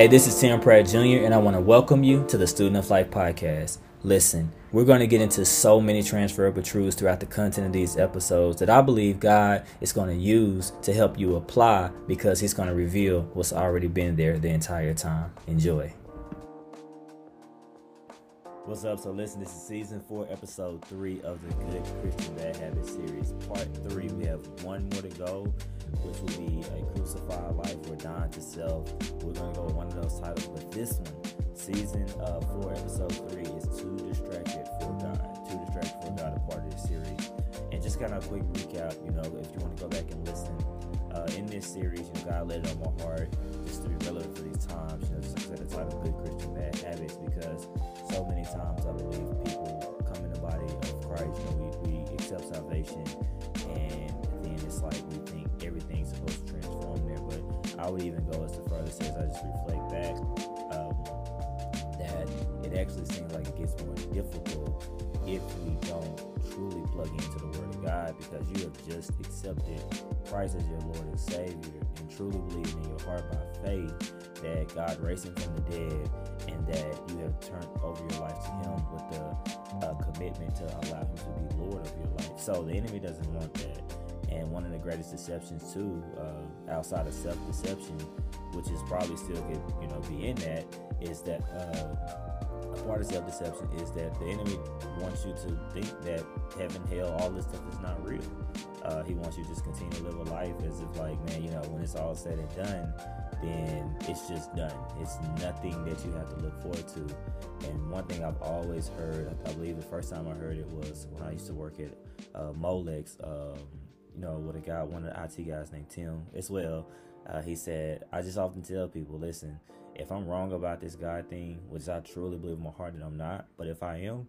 Hey, this is Tim Pratt Jr., and I want to welcome you to the Student of Life podcast. Listen, we're going to get into so many transferable truths throughout the content of these episodes that I believe God is going to use to help you apply because He's going to reveal what's already been there the entire time. Enjoy. What's up? So, listen, this is season four, episode three of the Good Christian Bad Habits series. Part three, we have one more to go which will be a crucified life or dying to self. We're to go with one of those titles, but this one, season uh, four, episode three, is Too Distracted for God. Too Distracted for God, a part of this series. And just kind of a quick recap, you know, if you want to go back and listen. Uh, in this series, you know, God laid it on my heart just to be relevant for these times. You know, just like I said, the title Good Christian Bad Habits, because so many times I believe people come in the body of Christ, know, we, we accept salvation and then it's like we think everything's supposed to transform there. But I would even go as to further say, as I just reflect back, um, that it actually seems like it gets more difficult if we don't truly plug into the Word God because you have just accepted Christ as your Lord and Savior and truly believing in your heart by faith that God raised him from the dead and that you have turned over your life to Him with the uh, commitment to allow Him to be Lord of your life. So the enemy doesn't want that. And one of the greatest deceptions too, uh, outside of self-deception, which is probably still could you know be in that, is that uh, part of self-deception is that the enemy wants you to think that heaven, hell, all this stuff is not real. Uh, he wants you to just continue to live a life as if like, man, you know, when it's all said and done, then it's just done. It's nothing that you have to look forward to. And one thing I've always heard, I believe the first time I heard it was when I used to work at uh, Molex. Um, you know, with a guy, one of the IT guys named Tim as well. Uh, he said, I just often tell people, listen, if I'm wrong about this God thing, which I truly believe in my heart that I'm not, but if I am,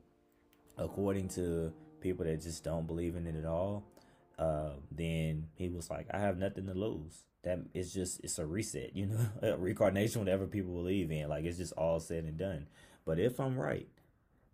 according to people that just don't believe in it at all, uh, then he was like, I have nothing to lose. That it's just it's a reset, you know, a reincarnation, whatever people believe in. Like it's just all said and done. But if I'm right,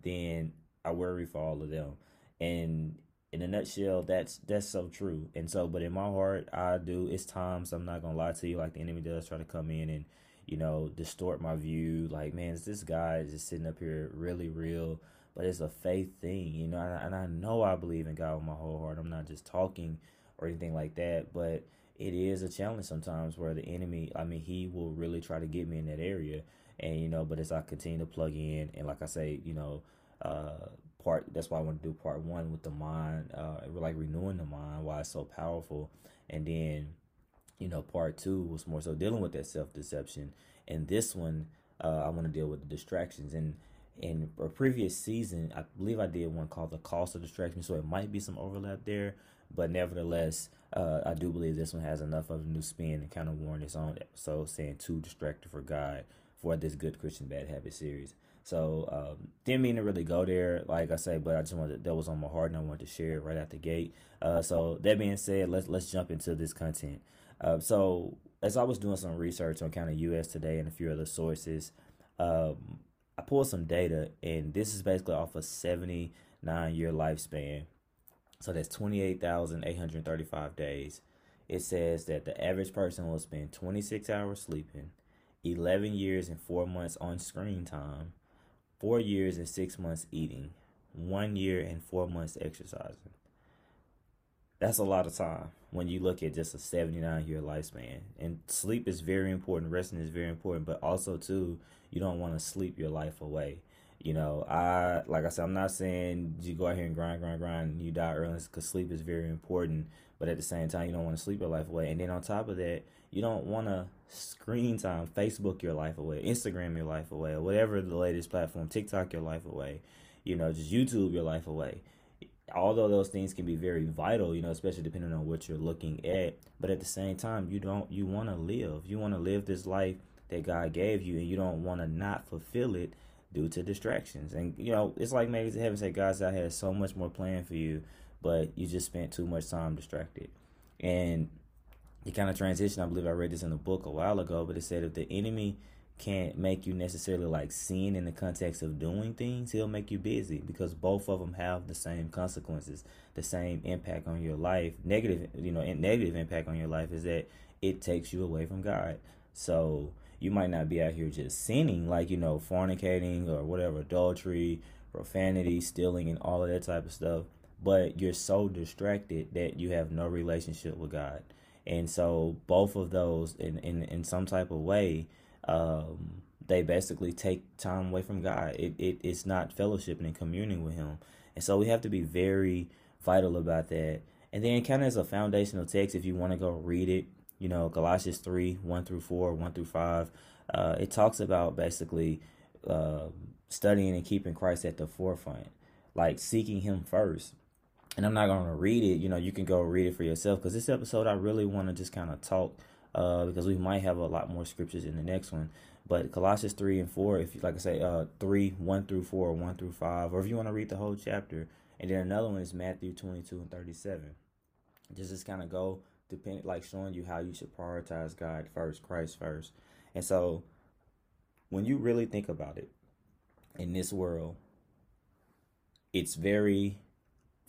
then I worry for all of them. And in a nutshell, that's that's so true. And so, but in my heart, I do. It's times I'm not gonna lie to you, like the enemy does try to come in and you know distort my view. Like, man, is this guy just sitting up here really real? But it's a faith thing, you know. And I, know I believe in God with my whole heart. I'm not just talking or anything like that, but it is a challenge sometimes where the enemy, I mean, he will really try to get me in that area. And, you know, but as I continue to plug in, and like I say, you know, uh, part that's why I want to do part one with the mind, uh, like renewing the mind, why it's so powerful. And then, you know, part two was more so dealing with that self deception. And this one, uh, I want to deal with the distractions. And in a previous season, I believe I did one called the cost of distraction, so it might be some overlap there. But nevertheless, uh, I do believe this one has enough of a new spin and kind of warrant its own episode, saying too distracted for God for this good Christian bad habit series. So um, didn't mean to really go there, like I say, but I just wanted that was on my heart and I wanted to share it right out the gate. Uh, so that being said, let's let's jump into this content. Uh, so as I was doing some research on kind of U.S. Today and a few other sources, um, I pulled some data, and this is basically off a 79 year lifespan. So that's 28,835 days. It says that the average person will spend 26 hours sleeping, 11 years and 4 months on screen time, 4 years and 6 months eating, 1 year and 4 months exercising. That's a lot of time when you look at just a 79 year lifespan. And sleep is very important, resting is very important, but also too, you don't want to sleep your life away. You know, I like I said, I'm not saying you go out here and grind, grind, grind, and you die early because sleep is very important. But at the same time, you don't want to sleep your life away. And then on top of that, you don't want to screen time, Facebook your life away, Instagram your life away, or whatever the latest platform, TikTok your life away. You know, just YouTube your life away although those things can be very vital, you know, especially depending on what you're looking at, but at the same time, you don't you want to live. You want to live this life that God gave you and you don't want to not fulfill it due to distractions. And you know, it's like maybe to heaven say God's out here so much more planned for you, but you just spent too much time distracted. And you kind of transition, I believe I read this in a book a while ago, but it said if the enemy can't make you necessarily like sin in the context of doing things, he'll make you busy because both of them have the same consequences, the same impact on your life. Negative, you know, negative impact on your life is that it takes you away from God. So, you might not be out here just sinning, like, you know, fornicating or whatever, adultery, profanity, stealing, and all of that type of stuff. But you're so distracted that you have no relationship with God. And so both of those in, in, in some type of way, um, they basically take time away from God. It, it it's not fellowshipping and communing with him. And so we have to be very vital about that. And then kind of as a foundational text, if you want to go read it, you know, Galatians 3, 1 through 4, 1 through 5, uh, it talks about basically uh, studying and keeping Christ at the forefront, like seeking him first. And I'm not going to read it. You know, you can go read it for yourself because this episode, I really want to just kind of talk uh, because we might have a lot more scriptures in the next one. But Colossians 3 and 4, if you like I say, uh, 3, 1 through 4, 1 through 5, or if you want to read the whole chapter. And then another one is Matthew 22 and 37. Just just kind of go, depend, like showing you how you should prioritize God first, Christ first. And so when you really think about it, in this world, it's very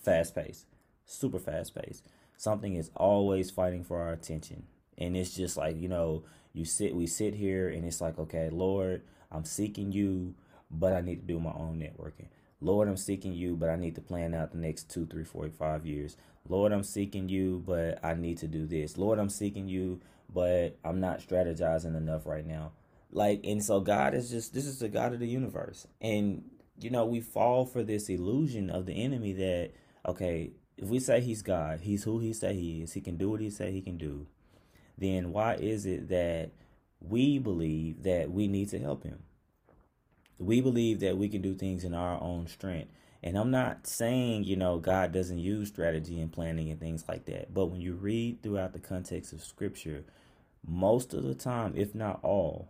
fast paced, super fast paced. Something is always fighting for our attention. And it's just like, you know, you sit we sit here and it's like, okay, Lord, I'm seeking you, but I need to do my own networking. Lord, I'm seeking you, but I need to plan out the next two, three, four, five years. Lord, I'm seeking you, but I need to do this. Lord, I'm seeking you, but I'm not strategizing enough right now. Like, and so God is just, this is the God of the universe. And, you know, we fall for this illusion of the enemy that, okay, if we say he's God, he's who he say he is, he can do what he say he can do, then why is it that we believe that we need to help him? We believe that we can do things in our own strength. And I'm not saying, you know, God doesn't use strategy and planning and things like that. But when you read throughout the context of scripture, most of the time, if not all,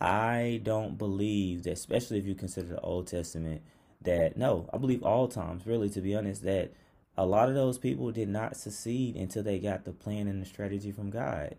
I don't believe that, especially if you consider the Old Testament, that no, I believe all times, really, to be honest, that a lot of those people did not succeed until they got the plan and the strategy from God.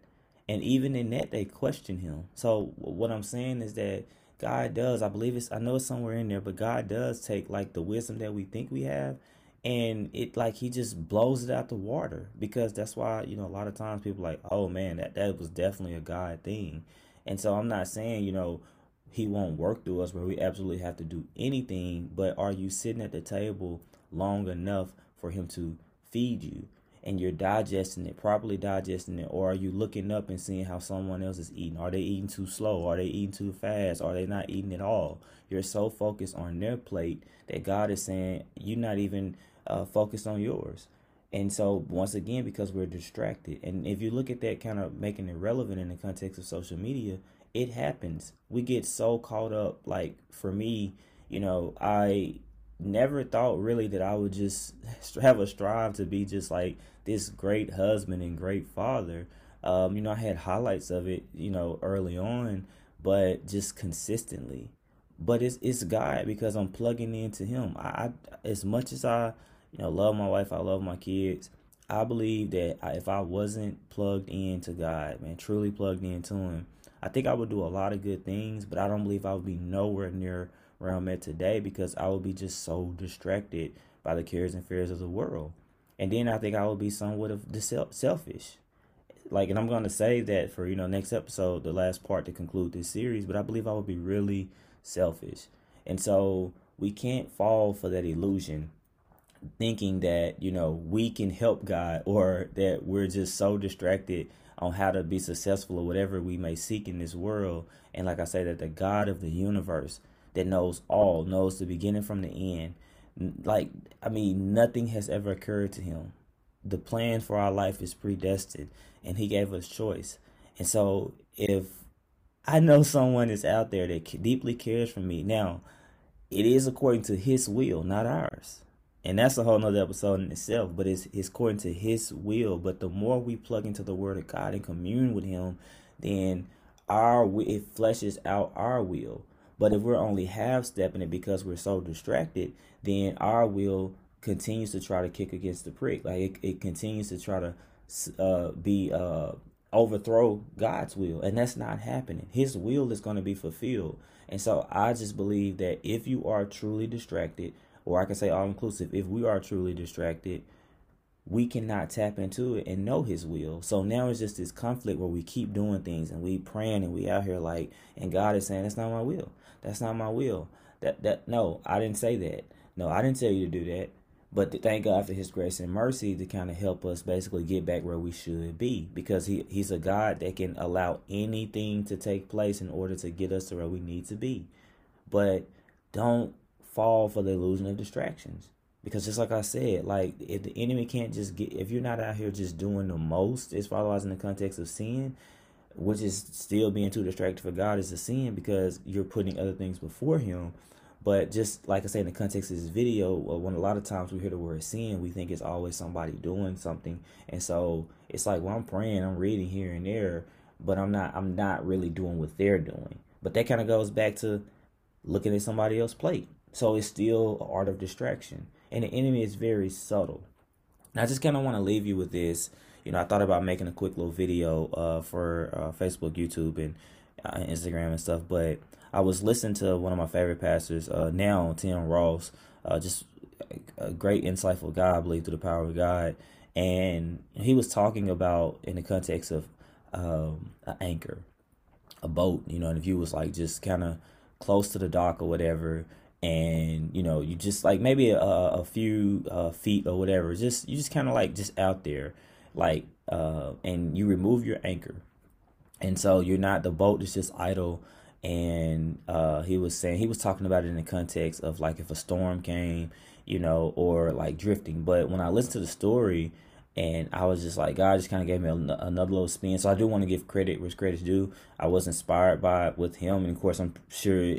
And even in that, they questioned Him. So, what I'm saying is that God does, I believe it's, I know it's somewhere in there, but God does take like the wisdom that we think we have and it like he just blows it out the water because that's why you know a lot of times people like oh man that that was definitely a god thing and so I'm not saying, you know, he won't work through us where we absolutely have to do anything, but are you sitting at the table long enough for him to feed you? And you're digesting it, properly digesting it, or are you looking up and seeing how someone else is eating? Are they eating too slow? Are they eating too fast? Are they not eating at all? You're so focused on their plate that God is saying you're not even uh, focused on yours. And so, once again, because we're distracted, and if you look at that kind of making it relevant in the context of social media, it happens. We get so caught up. Like, for me, you know, I never thought really that I would just have a strive to be just like this great husband and great father. Um, you know, I had highlights of it, you know, early on, but just consistently. But it's it's God because I'm plugging into Him. I, I as much as I you know, love my wife, I love my kids. I believe that if I wasn't plugged into God, man, truly plugged into Him, I think I would do a lot of good things, but I don't believe I would be nowhere near I'm at today because I would be just so distracted by the cares and fears of the world. And then I think I would be somewhat of selfish. Like, and I'm going to save that for, you know, next episode, the last part to conclude this series, but I believe I would be really selfish. And so we can't fall for that illusion thinking that you know we can help God or that we're just so distracted on how to be successful or whatever we may seek in this world. And like I say, that the God of the universe that knows all, knows the beginning from the end. Like, I mean, nothing has ever occurred to him. The plan for our life is predestined, and he gave us choice. And so, if I know someone is out there that deeply cares for me, now, it is according to his will, not ours and that's a whole nother episode in itself but it's, it's according to his will but the more we plug into the word of god and commune with him then our it fleshes out our will but if we're only half stepping it because we're so distracted then our will continues to try to kick against the prick. Like it, it continues to try to uh, be uh, overthrow god's will and that's not happening. His will is going to be fulfilled. And so i just believe that if you are truly distracted or I can say all inclusive, if we are truly distracted, we cannot tap into it and know his will. So now it's just this conflict where we keep doing things and we praying and we out here like and God is saying that's not my will. That's not my will. That that no, I didn't say that. No, I didn't tell you to do that. But thank God for his grace and mercy to kind of help us basically get back where we should be because he he's a God that can allow anything to take place in order to get us to where we need to be. But don't fall for the illusion of distractions because just like I said, like if the enemy can't just get, if you're not out here just doing the most, as far as in the context of sin, which is still being too distracted for God is a sin because you're putting other things before Him. But just like I say in the context of this video, uh, when a lot of times we hear the word sin, we think it's always somebody doing something, and so it's like, well, I'm praying, I'm reading here and there, but I'm not, I'm not really doing what they're doing. But that kind of goes back to looking at somebody else's plate. So it's still an art of distraction and the enemy is very subtle. I just kind of want to leave you with this. You know, I thought about making a quick little video uh, for uh, Facebook, YouTube, and uh, Instagram and stuff, but I was listening to one of my favorite pastors uh, now, Tim Ross, uh, just a great, insightful guy, I believe, through the power of God. And he was talking about in the context of um, an anchor, a boat, you know, and if you was like just kind of close to the dock or whatever, and you know you just like maybe a, a few uh, feet or whatever just you just kind of like just out there like uh, and you remove your anchor and so you're not the boat is just idle and uh, he was saying he was talking about it in the context of like if a storm came you know or like drifting but when i listened to the story and I was just like, God just kind of gave me a, another little spin. So I do want to give credit where credit's due. I was inspired by it with him, and of course, I'm sure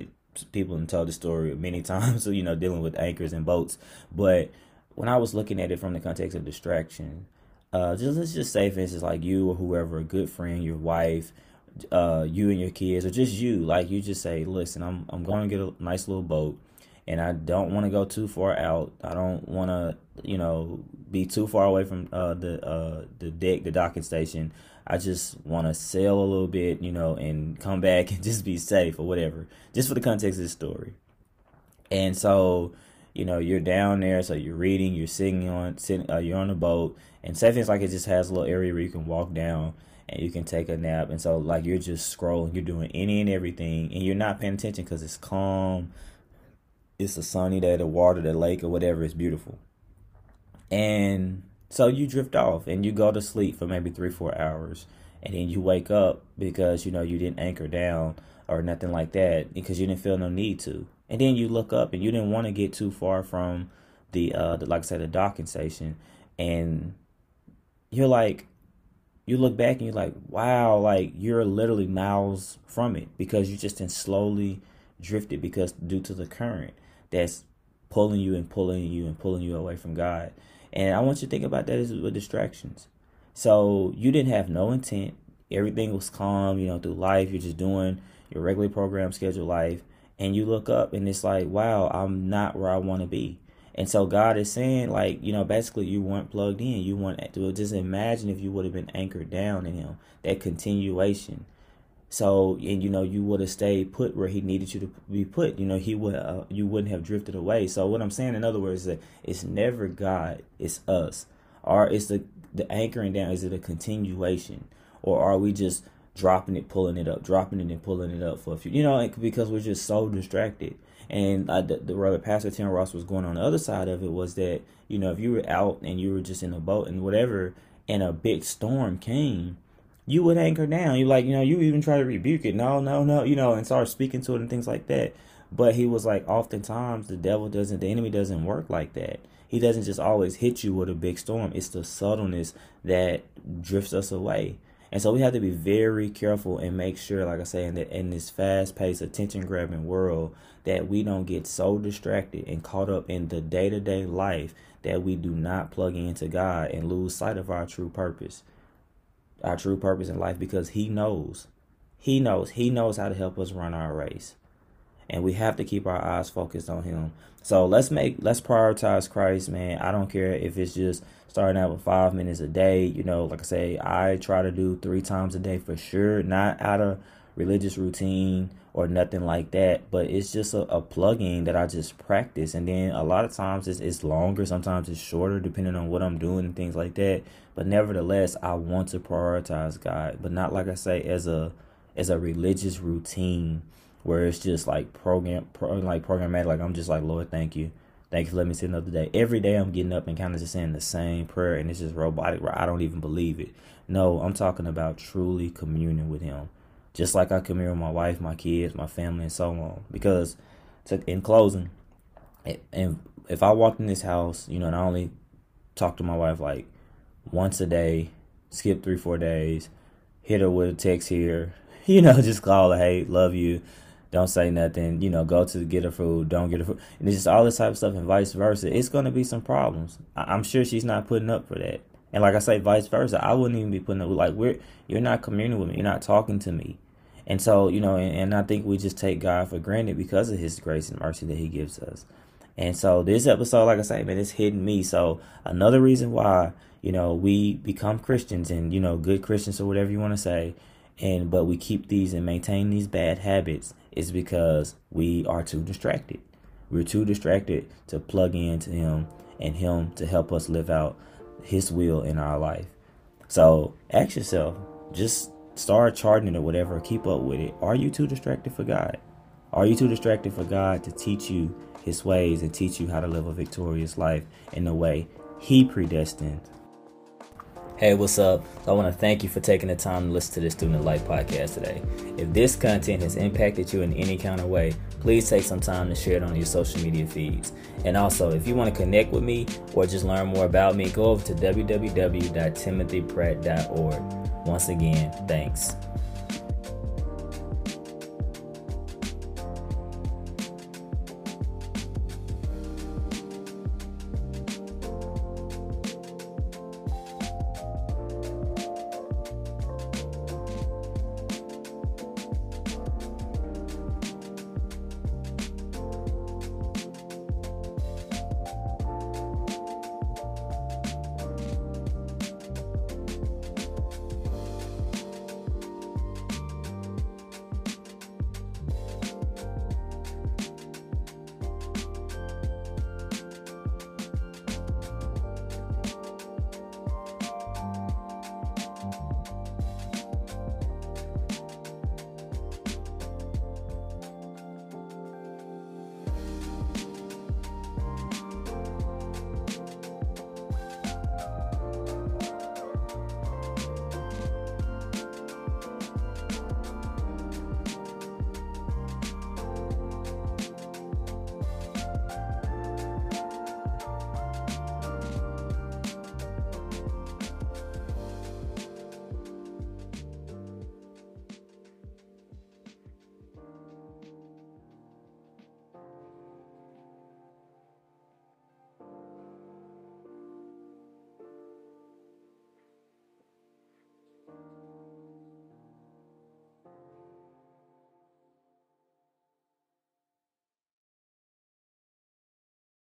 people and told the story many times, so you know, dealing with anchors and boats. But when I was looking at it from the context of distraction, uh, just let's just say, for instance, like you or whoever, a good friend, your wife, uh, you and your kids, or just you, like you just say, listen, I'm I'm going to get a nice little boat, and I don't want to go too far out. I don't want to, you know, be too far away from uh, the uh, the deck, the docking station. I just want to sail a little bit, you know, and come back and just be safe or whatever, just for the context of the story. And so, you know, you're down there, so you're reading, you're sitting on, sitting, uh, you're on a boat, and say things like it just has a little area where you can walk down and you can take a nap. And so, like, you're just scrolling, you're doing any and everything, and you're not paying attention because it's calm, it's a sunny day, the water, the lake, or whatever it's beautiful. And so you drift off and you go to sleep for maybe three, four hours. And then you wake up because, you know, you didn't anchor down or nothing like that because you didn't feel no need to. And then you look up and you didn't want to get too far from the, uh, the, like I said, the docking station. And you're like, you look back and you're like, wow, like you're literally miles from it because you just then slowly drifted because due to the current that's pulling you and pulling you and pulling you away from God. And I want you to think about that as with distractions. So you didn't have no intent. Everything was calm, you know, through life. You're just doing your regular program schedule life. And you look up and it's like, wow, I'm not where I want to be. And so God is saying, like, you know, basically you weren't plugged in. You to just imagine if you would have been anchored down in Him, that continuation. So, and you know, you would have stayed put where he needed you to be put. You know, he would uh, you wouldn't have drifted away. So, what I'm saying, in other words, is that it's never God, it's us. Or it's the the anchoring down. Is it a continuation, or are we just dropping it, pulling it up, dropping it and pulling it up for a few? You know, because we're just so distracted. And uh, the, the brother Pastor Tim Ross was going on the other side of it was that you know if you were out and you were just in a boat and whatever, and a big storm came you would anchor down. You like, you know, you even try to rebuke it. No, no, no, you know, and start speaking to it and things like that. But he was like, oftentimes the devil doesn't, the enemy doesn't work like that. He doesn't just always hit you with a big storm. It's the subtleness that drifts us away. And so we have to be very careful and make sure, like I say, in, the, in this fast paced, attention grabbing world, that we don't get so distracted and caught up in the day to day life that we do not plug into God and lose sight of our true purpose our true purpose in life because he knows. He knows. He knows how to help us run our race. And we have to keep our eyes focused on him. So let's make let's prioritize Christ, man. I don't care if it's just starting out with five minutes a day. You know, like I say, I try to do three times a day for sure. Not out of religious routine or nothing like that, but it's just a, a plug-in that I just practice. And then a lot of times it's, it's longer, sometimes it's shorter, depending on what I'm doing and things like that. But nevertheless, I want to prioritize God, but not like I say as a as a religious routine where it's just like program, pro, like programmatic. Like I'm just like Lord, thank you. Thank you for letting me see another day. Every day I'm getting up and kind of just saying the same prayer, and it's just robotic where I don't even believe it. No, I'm talking about truly communing with Him, just like I commune with my wife, my kids, my family, and so on. Because, to, in closing, and if I walked in this house, you know, and I only talk to my wife like once a day, skip three, four days, hit her with a text here, you know, just call her, hey, love you, don't say nothing, you know, go to get her food, don't get her food. And it's just all this type of stuff and vice versa. It's going to be some problems. I- am sure she's not putting up for that. And like I say, vice versa, I wouldn't even be putting up like, we're, you're not communing with me. You're not talking to me. And so, you know, and, and I think we just take God for granted because of his grace and mercy that he gives us. And so this episode, like I say, man, it's hitting me. So another reason why, you know, we become Christians and, you know, good Christians or whatever you want to say, and but we keep these and maintain these bad habits is because we are too distracted. We're too distracted to plug into him and him to help us live out his will in our life. So ask yourself, just start charting it or whatever, keep up with it. Are you too distracted for God? Are you too distracted for God to teach you his ways and teach you how to live a victorious life in the way he predestined Hey, what's up? I want to thank you for taking the time to listen to the Student Life podcast today. If this content has impacted you in any kind of way, please take some time to share it on your social media feeds. And also, if you want to connect with me or just learn more about me, go over to www.timothypratt.org. Once again, thanks.